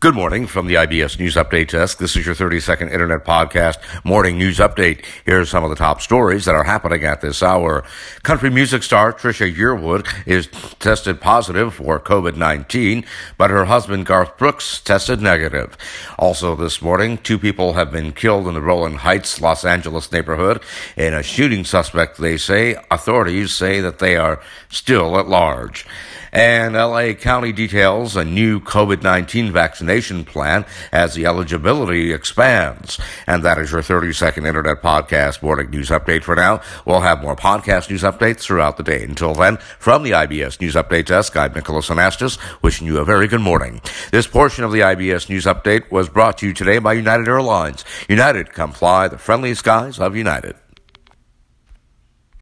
Good morning from the IBS News Update Desk. This is your 30 second internet podcast morning news update. Here are some of the top stories that are happening at this hour. Country music star Trisha Yearwood is tested positive for COVID-19, but her husband Garth Brooks tested negative. Also this morning, two people have been killed in the Rowland Heights, Los Angeles neighborhood in a shooting suspect, they say. Authorities say that they are still at large. And LA County details a new COVID-19 vaccination plan as the eligibility expands. And that is your 30 second internet podcast morning news update for now. We'll have more podcast news updates throughout the day. Until then, from the IBS News Update Desk, I'm Nicholas Anastas, wishing you a very good morning. This portion of the IBS News Update was brought to you today by United Airlines. United, come fly the friendly skies of United.